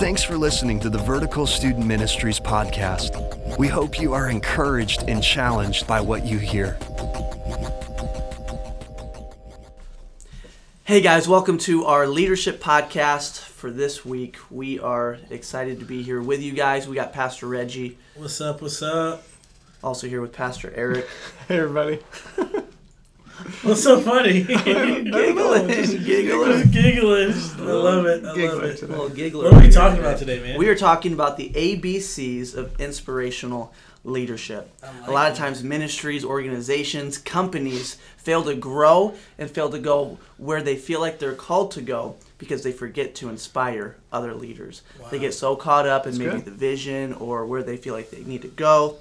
Thanks for listening to the Vertical Student Ministries podcast. We hope you are encouraged and challenged by what you hear. Hey guys, welcome to our leadership podcast for this week. We are excited to be here with you guys. We got Pastor Reggie, What's up? What's up? also here with Pastor Eric. Hey everybody. What's so funny? giggling, Just giggling. giggling. I love it. I love it. today. Little giggler. What are we over talking about today, man? We are talking about the ABCs of inspirational leadership. a lot of times, ministries, organizations, companies fail to grow and fail to go where they feel like they're called to go because they forget to inspire other leaders. They get so caught up in maybe good. the vision or where they feel like they need to go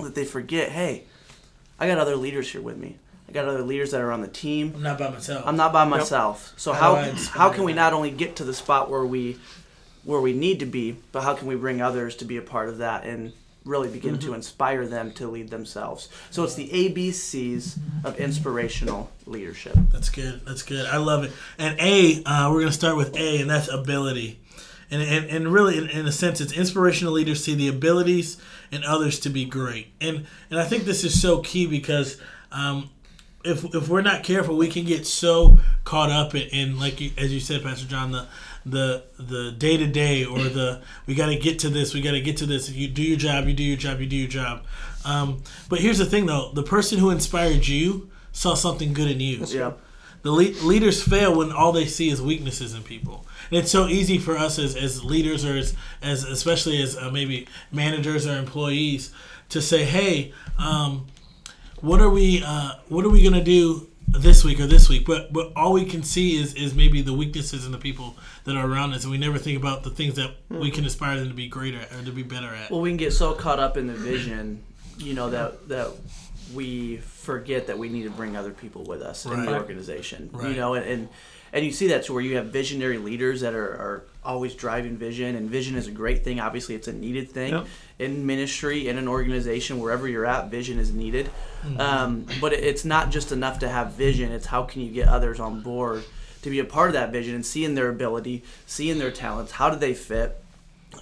that they forget, hey, I got other leaders here with me. I got other leaders that are on the team. I'm not by myself. I'm not by myself. So How how do I inspire how can we not only get to the spot where we where we need to be, but how can we bring others to be a part of that and really begin Mm-hmm. to inspire them to lead themselves. So it's the ABCs of inspirational leadership. That's good. That's good. I love it. And A, uh, we're gonna start with A, and that's ability. And, and, and really, in, in a sense, it's inspirational leaders see the abilities in others to be great. And and I think this is so key because um, if if we're not careful, we can get so caught up in, in like you, as you said, Pastor John, the the the day to day or the we got to get to this, we got to get to this. If you do your job, you do your job, you do your job. Um, but here's the thing, though: the person who inspired you saw something good in you. Yeah. The le- leaders fail when all they see is weaknesses in people. And it's so easy for us as, as leaders or as, as especially as uh, maybe managers or employees to say, "Hey, um, what are we uh, what are we gonna do this week or this week?" But but all we can see is is maybe the weaknesses in the people that are around us, and we never think about the things that we can inspire them to be greater or to be better at. Well, we can get so caught up in the vision, you know, that that we forget that we need to bring other people with us in the organization. You know, and, and and you see that to where you have visionary leaders that are, are always driving vision, and vision is a great thing. Obviously, it's a needed thing Yep. in ministry, in an organization, wherever you're at. Vision is needed, um, but it's not just enough to have vision. It's how can you get others on board to be a part of that vision and seeing their ability, seeing their talents. How do they fit?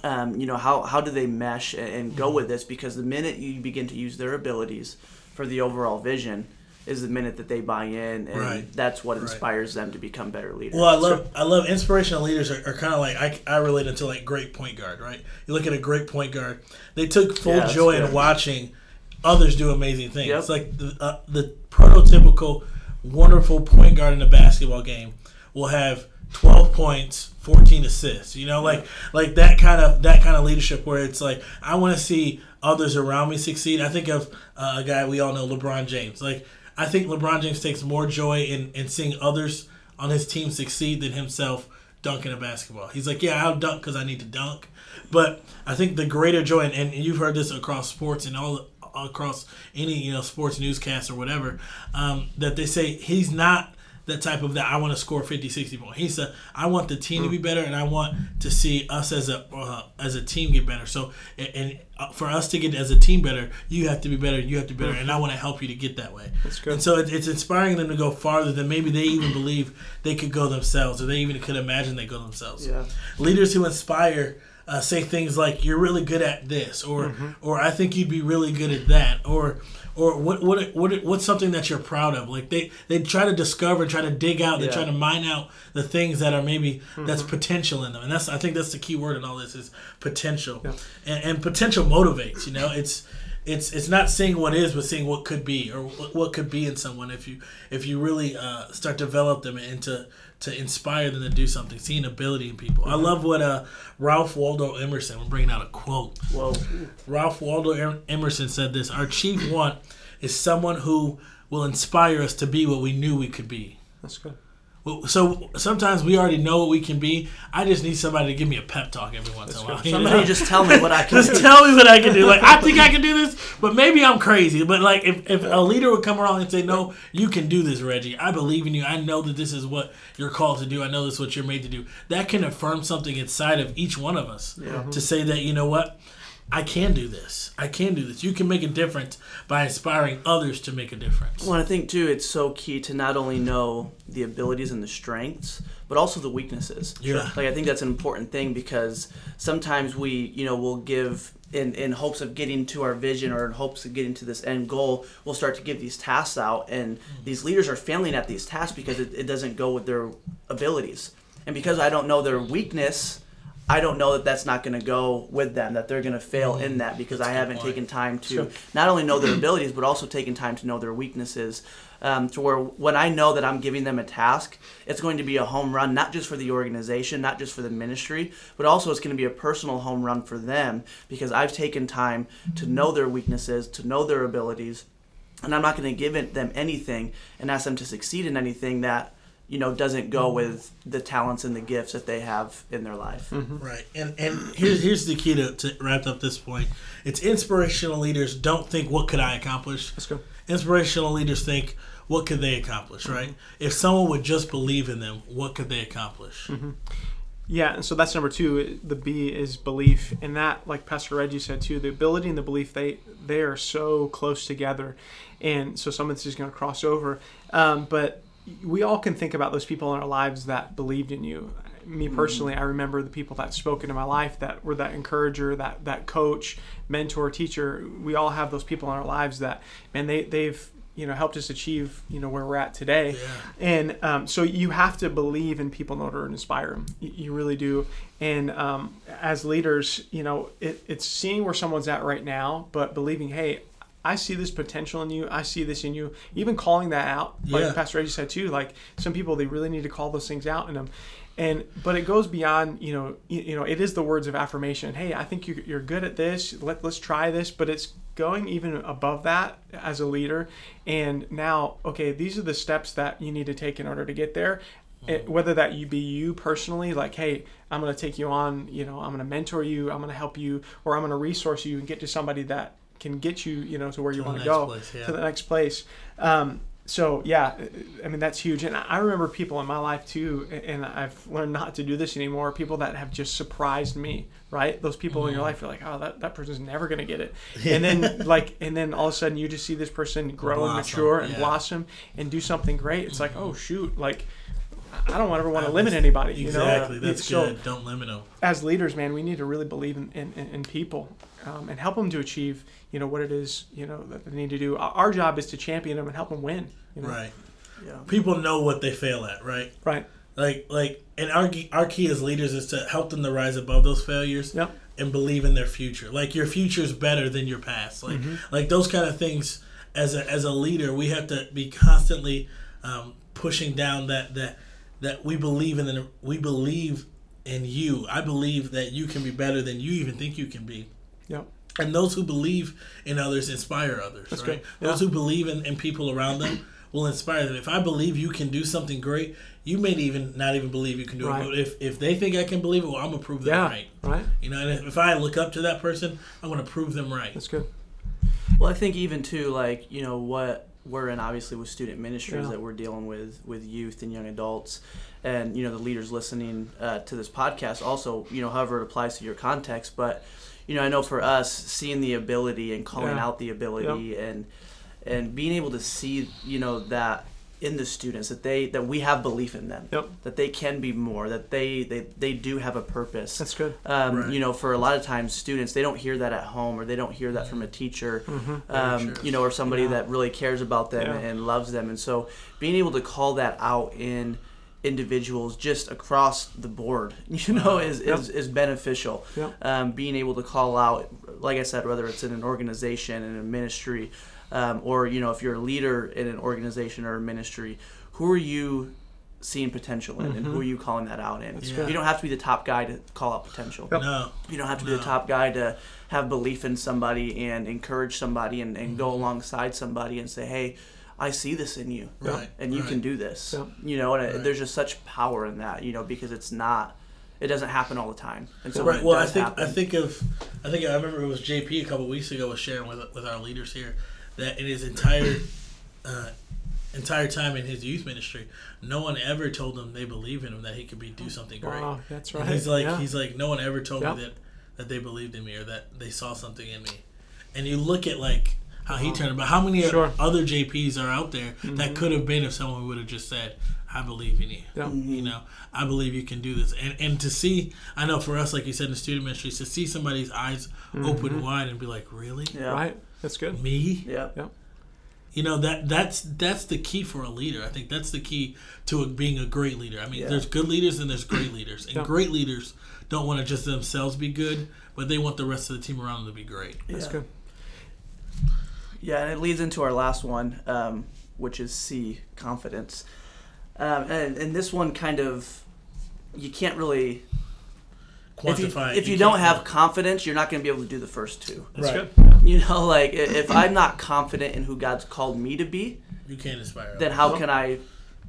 Um, you know how how do they mesh and, go with this because the minute you begin to use their abilities for the overall vision is the minute that they buy in and Right. that's what Right. inspires them to become better leaders Well, I love I love inspirational leaders are, are kind of like I, I relate it to like great point guard, right? You look at a great point guard, they took full Yeah, joy in watching others do amazing things. Yep. It's like the, uh, the prototypical wonderful point guard in a basketball game will have 12 points 14 assists you know like like that kind of that kind of leadership where it's like i want to see others around me succeed. I think of uh, a guy we all know lebron james. Like i think lebron james takes more joy in in seeing others on his team succeed than himself dunking a basketball. He's like yeah i'll dunk because i need to dunk. But i think the greater joy and, and you've heard this across sports and all across any you know sports newscast or whatever um, that they say he's not that type of that I want to score 50 60 points. He said I want the team to be better and I want to see us as a uh, as a team get better. So and, and uh, for us to get as a team better, you have to be better, you have to be better and I want to help you to get that way. That's good. And so it, it's inspiring them to go farther than maybe they even believe they could go themselves or they even could imagine they go themselves. Yeah. Leaders who inspire uh, say things like "You're really good at this," or Mm-hmm. "or I think you'd be really good at that," or or what what what what's something that you're proud of? Like they they try to discover, try to dig out, they Yeah. try to mine out the things that are maybe that's Mm-hmm. potential in them, and that's I think that's the key word in all this is potential, Yeah. and, and potential motivates. You know, it's it's it's not seeing what is, but seeing what could be or what, what could be in someone if you if you really uh, start develop them into to inspire them to do something, seeing ability in people. I love what uh, Ralph Waldo Emerson. We're bringing out a quote. well Ralph Waldo Emerson said this: "Our chief want is someone who will inspire us to be what we knew we could be." That's good. So sometimes we already know what we can be. I just need somebody to give me a pep talk every once in a while. somebody just tell me what I can Just do. tell me what I can do. Like I think I can do this, but maybe I'm crazy. But like if, if a leader would come around and say, "No, you can do this, Reggie. I believe in you. I know that this is what you're called to do. I know this is what you're made to do." That can affirm something inside of each one of us Yeah. to say that you know what. I can do this. I can do this. You can make a difference by inspiring others to make a difference. Well, I think too, it's so key to not only know the abilities and the strengths, but also the weaknesses. Yeah. Like I think that's an important thing because sometimes we, you know, will give in in hopes of getting to our vision or in hopes of getting to this end goal, we'll start to give these tasks out, and mm. these leaders are failing at these tasks because it, it doesn't go with their abilities, and because I don't know their weakness. I don't know that that's not going to go with them, that they're going to fail in that because I haven't taken time to not only know their abilities, but also taken time to know their weaknesses. Um, to where when I know that I'm giving them a task, it's going to be a home run, not just for the organization, not just for the ministry, but also it's going to be a personal home run for them because I've taken time to know their weaknesses, to know their abilities, and I'm not going to give it, them anything and ask them to succeed in anything that you know doesn't go mm-hmm. with the talents and the gifts that they have in their life. Mm-hmm. Right. And and here's here's the key to, to wrap up this point. It's inspirational leaders don't think what could I accomplish. Let's go. Inspirational leaders think what could they accomplish, mm-hmm. right? If someone would just believe in them, what could they accomplish? Yeah, and so that's number two. The B is belief, and that, like Pastor Reggie said too, the ability and the belief they they are so close together, and so some of this is going to cross over. Um, but we all can think about those people in our lives that believed in you. Me personally, I remember the people that spoke into my life that were that encourager, that that coach, mentor, teacher. We all have those people in our lives that, man, they they've you know helped us achieve you know where we're at today. And um, so you have to believe in people in order to inspire them you, you really do. And um, as leaders you know it, it's seeing where someone's at right now but believing hey I see this potential in you. I see this in you. Even calling that out, like Yeah. Pastor Reggie said too. Like some people, they really need to call those things out in them. And but it goes beyond. You know, you, you know, it is the words of affirmation. Hey, I think you, you're good at this. Let let's try this. But it's going even above that as a leader. And now, okay, these are the steps that you need to take in order to get there. It, mm-hmm. whether that you be you personally, like, hey, I'm going to take you on. You know, I'm going to mentor you. I'm going to help you, or I'm going to resource you and get to somebody that can get you, you know, to where you want to go place, yeah. to the next place. Um, so yeah, I mean that's huge, and I remember people in my life too, and I've learned not to do this anymore. People that have just surprised me, right? Those people in your life, you're like, oh, that, that person's never gonna get it, and then like, and then all of a sudden you just see this person grow and mature and yeah. blossom and do something great. It's like, oh shoot, like I don't ever want to limit anybody. You Exactly. know? That's so, good. Don't limit them. as leaders, man, we need to really believe in, in, in people um, and help them to achieve, you know, what it is, you know, that they need to do. Our, job is to champion them and help them win. You know? Right. Yeah. People know what they fail at, right? Right. Like like and our our key as leaders is to help them to rise above those failures Yep. and believe in their future. Like your future is better than your past. Like like those kind of things. As a as a leader, we have to be constantly um, pushing down that that that we believe in the, we believe in you. I believe that you can be better than you even think you can be. Yep. And those who believe in others inspire others. That's right? good. Those who believe in, in people around them will inspire them. If I believe you can do something great, you may even not even believe you can do Right. it. But if, if they think I can believe it, well, I'm gonna prove them Yeah. right. Right. You know, and if I look up to that person, I'm gonna prove them right. That's good. Well, I think even too, like you know what we're in, obviously with student ministries Yeah. that we're dealing with with youth and young adults, and you know the leaders listening uh, to this podcast. Also, you know, however it applies to your context, but you know, I know for us, seeing the ability and calling Yeah. out the ability and and being able to see, you know, that in the students that they that we have belief in them, Yep. that they can be more, that they they, they do have a purpose. That's good. Um, Right. You know, for a lot of times, students they don't hear that at home, or they don't hear that from a teacher, um, you know, or somebody Mm-hmm. Yeah. that really cares about them Yeah. and loves them. And so, being able to call that out in individuals just across the board, you know, is, Yep. is, is beneficial. Yep. Um, being able to call out, like I said, whether it's in an organization, in a ministry, um, or you know, if you're a leader in an organization or a ministry, who are you seeing potential in, and who are you calling that out in? good. You don't have to be the top guy to call out potential. Yep. No. You don't have to be the top guy to have belief in somebody and encourage somebody and, and go alongside somebody and say, hey, I see this in you. Right. And you right. can do this. Yeah. You know, and Right. there's just such power in that, you know, because it's not, it doesn't happen all the time. And so right. Well, I think happen, I think of I think I remember it was JP a couple weeks ago was sharing with with our leaders here that in his entire uh, entire time in his youth ministry, no one ever told him they believe in him that he could be do something great. Wow, that's And right. he's like yeah. he's like no one ever told Yep. me that that they believed in me or that they saw something in me. And you look at like how he uh-huh. turned about how many Sure. other JPs are out there that mm-hmm. could have been if someone would have just said, I believe in you. Yeah. You mm-hmm. know, I believe you can do this. And and to see I know for us, like you said in the student ministry, to see somebody's eyes open mm-hmm. wide and be like, Really? Yeah. Right. That's good. Me? Yeah. Yeah. You know that that's that's the key for a leader. I think that's the key to being a great leader. I mean, Yeah. there's good leaders and there's great leaders, and Yeah. great leaders don't want to just themselves be good, but they want the rest of the team around them to be great. That's Yeah. good. Yeah, and it leads into our last one, um, which is C, confidence. Um, and, and this one kind of, you can't really. If you, Quantify. if you, can't- don't have confidence, you're not going to be able to do the first two. That's Right. good. You know, like if I'm not confident in who God's called me to be, you can't inspire. then others. how can I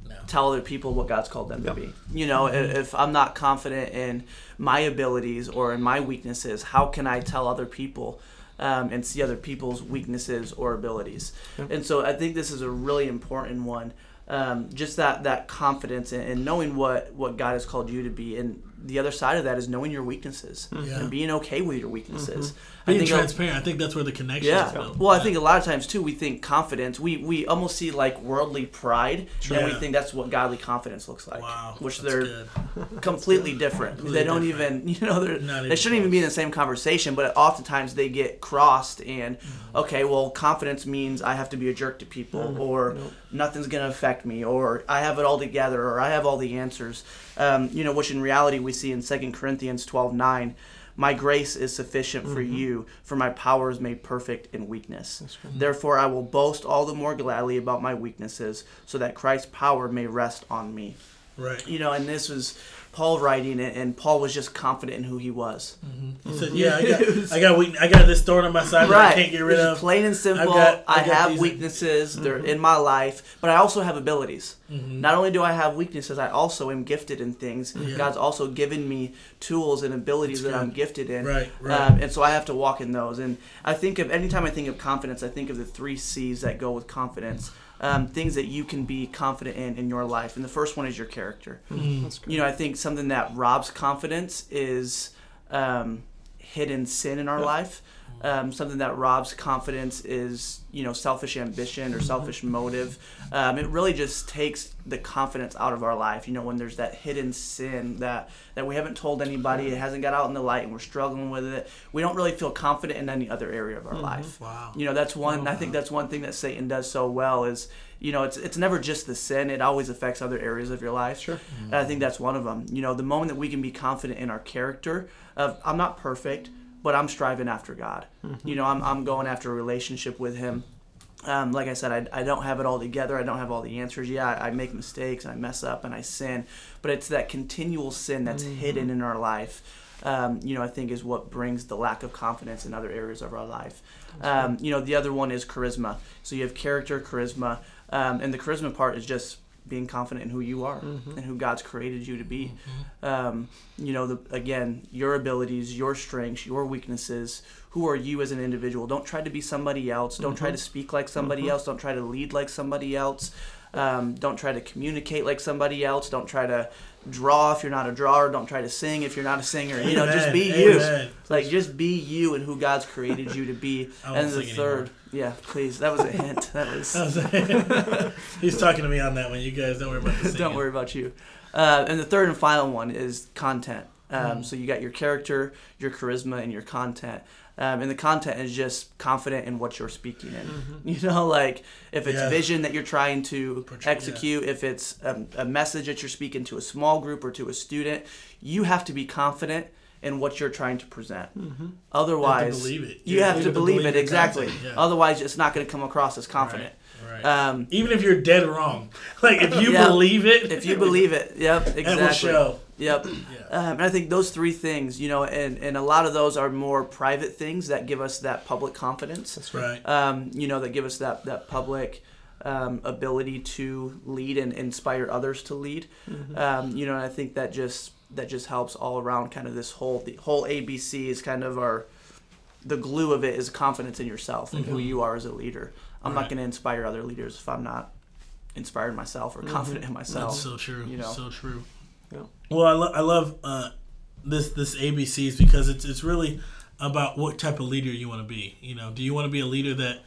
No. tell other people what God's called them Yep. to be? You know, i if I'm not confident in my abilities or in my weaknesses, how can I tell other people um, and see other people's weaknesses or abilities? Yep. And so I think this is a really important one. Um, just that that confidence and, and knowing what what God has called you to be, and the other side of that is knowing your weaknesses Yeah. and being okay with your weaknesses. Being I think transparent. I think that's where the connection is yeah. built. Well, I think a lot of times too, we think confidence. We we almost see like worldly pride, and we think that's what godly confidence looks like. Wow, Which that's they're good. completely different. Completely they don't different. even, you know, they're, Not they shouldn't even be in the same conversation. But oftentimes they get crossed, and Mm-hmm. okay, well, confidence means I have to be a jerk to people, Mm-hmm. or nothing's gonna affect me, or I have it all together, or I have all the answers. Um, you know, which in reality we see in Second Corinthians twelve nine. My grace is sufficient for Mm-hmm. you, for my power is made perfect in weakness. Therefore, I will boast all the more gladly about my weaknesses, so that Christ's power may rest on me Right. you know, and this was Paul writing it, and Paul was just confident in who he was. He said, "Yeah, I got, I got, weak, I got this thorn on my side that I can't get rid It's of." Plain and simple. got- I I, got have these- weaknesses. They're in my life, but I also have abilities. Mm-hmm. Not only do I have weaknesses, I also am gifted in things. Yeah. God's also given me tools and abilities that I'm gifted in. Right, right. Um, and so I have to walk in those. And I think of anytime I think of confidence, I think of the three C's that go with confidence. Um, things that you can be confident in in your life. And the first one is your character Mm-hmm. That's good. you know, I think something that robs confidence is um, hidden sin in our life. Um, something that robs confidence is, you know, selfish ambition or selfish motive. Um, it really just takes the confidence out of our life. You know, when there's that hidden sin that that we haven't told anybody, it hasn't got out in the light, and we're struggling with it. We don't really feel confident in any other area of our life. Wow. You know, that's one. I think that's one thing that Satan does so well is, you know, it's it's never just the sin. It always affects other areas of your life. Sure. And I think that's one of them. You know, the moment that we can be confident in our character of I'm not perfect, but I'm striving after God. You know, I'm I'm going after a relationship with Him. Um, like I said, I, I don't have it all together. I don't have all the answers. Yeah, I, I make mistakes and I mess up and I sin, but it's that continual sin that's hidden in our life. Um, you know, I think is what brings the lack of confidence in other areas of our life. Um, you know, the other one is charisma. So you have character, charisma, um, and the charisma part is just being confident in who you are and who God's created you to be. Um, you know, the, again, your abilities, your strengths, your weaknesses. Who are you as an individual? Don't try to be somebody else. Don't try to speak like somebody else. Don't try to lead like somebody else. Um, don't try to communicate like somebody else. Don't try to draw if you're not a drawer. Don't try to sing if you're not a singer. You know, just Amen. be you. Amen. Like just be you and who God's created you to be. And the third, yeah, please. That was a hint. That was. He's talking to me on that one. You guys don't worry about the. Don't worry about you. Uh, and the third and final one is content. Um, So you got your character, your charisma, and your content. Um, and the content is just confident in what you're speaking in. You know, like if it's Yeah. vision that you're trying to Portray- yeah. execute, if it's a, a message that you're speaking to a small group or to a student, you have to be confident in what you're trying to present. Otherwise, believe it. You You have have to to believe believe it exactly. yeah. Otherwise, it's not going to come across as confident. Right. Um, Even if you're dead wrong, like if you Yeah. believe it, if you believe it, yep, exactly. it will show. Yep. Yeah. Um, and I think those three things, you know, and, and a lot of those are more private things that give us that public confidence. That's Right. Um, you know, that give us that, that public um, ability to lead and inspire others to lead. Um, you know, and I think that just that just helps all around. Kind of this whole the whole ABC is kind of our the glue of it is confidence in yourself and who you are as a leader. I'm not going to inspire other leaders if I'm not inspired myself or confident in myself. That's so true. you know. So true. Yeah. Well, I, lo- I love uh, this this ABCs because it's it's really about what type of leader you want to be. You know, do you want to be a leader that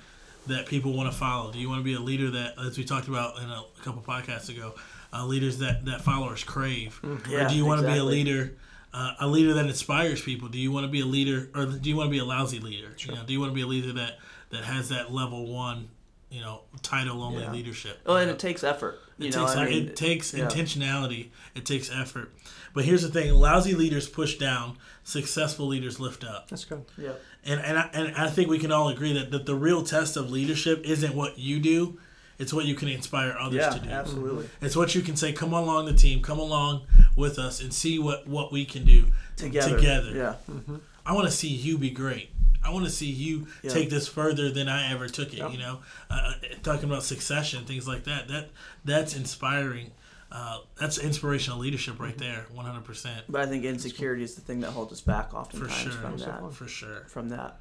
that people want to follow? Do you want to be a leader that, as we talked about in a, a couple podcasts ago, uh, leaders that that followers crave, Yeah, or do you want to be a leader? Uh, a leader that inspires people. Do you want to be a leader, or do you want to be a lousy leader? You know, do you want to be a leader that that has that level one, you know, title only Yeah. leadership? Well, you and know? it takes effort. You It know, takes, I mean, it takes yeah. intentionality. It takes effort. But here's the thing: lousy leaders push down, successful leaders lift up. That's good. Yeah. And and I, and I think we can all agree that, that the real test of leadership isn't what you do; it's what you can inspire others Yeah, to do. absolutely. Mm-hmm. It's what you can say. Come along the team. Come along with us and see what what we can do Together. Together. Yeah. Mm-hmm. I want to see you be great. I want to see you Yeah. take this further than I ever took it. Yep. You know, uh, talking about succession, things like that. That that's inspiring. Uh, that's inspirational leadership right there, one hundred percent But I think insecurity is the thing that holds us back often. for oftentimes sure. from that. For sure. From that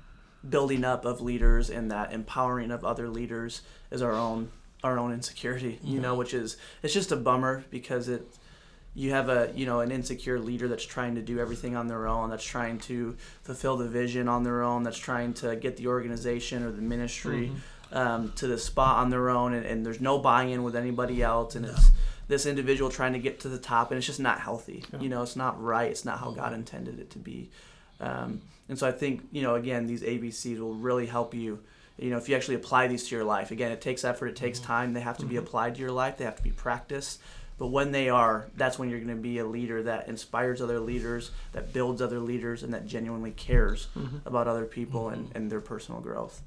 building up of leaders and that empowering of other leaders is our own our own insecurity. You Mm-hmm. know, which is it's just a bummer because it you have a you know an insecure leader that's trying to do everything on their own that's trying to fulfill the vision on their own that's trying to get the organization or the ministry Mm-hmm. um, to the spot on their own and, and there's no buy-in with anybody else and it's this individual trying to get to the top and it's just not healthy Yeah. you know it's not right it's not how Mm-hmm. god intended it to be um, and so i think you know again these abcs will really help you you know if you actually apply these to your life again it takes effort it Mm-hmm. takes time they have to be applied to your life they have to be practiced but when they are that's when you're going to be a leader that inspires other leaders that builds other leaders and that genuinely cares about other people and, and their personal growth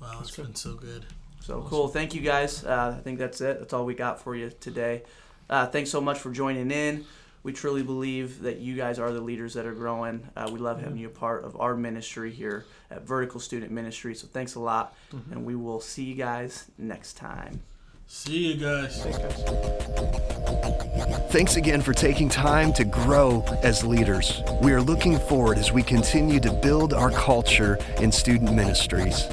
Wow, it's been so good. so cool. Thank you guys. Uh, I think that's it. That's all we got for you today. Uh, thanks so much for joining in. We truly believe that you guys are the leaders that are growing. Uh, we love having you a part of our ministry here at Vertical Student Ministry. So thanks a lot, and we will see you guys next time. See you guys. Thanks, guys. Thanks again for taking time to grow as leaders. We are looking forward as we continue to build our culture in student ministries.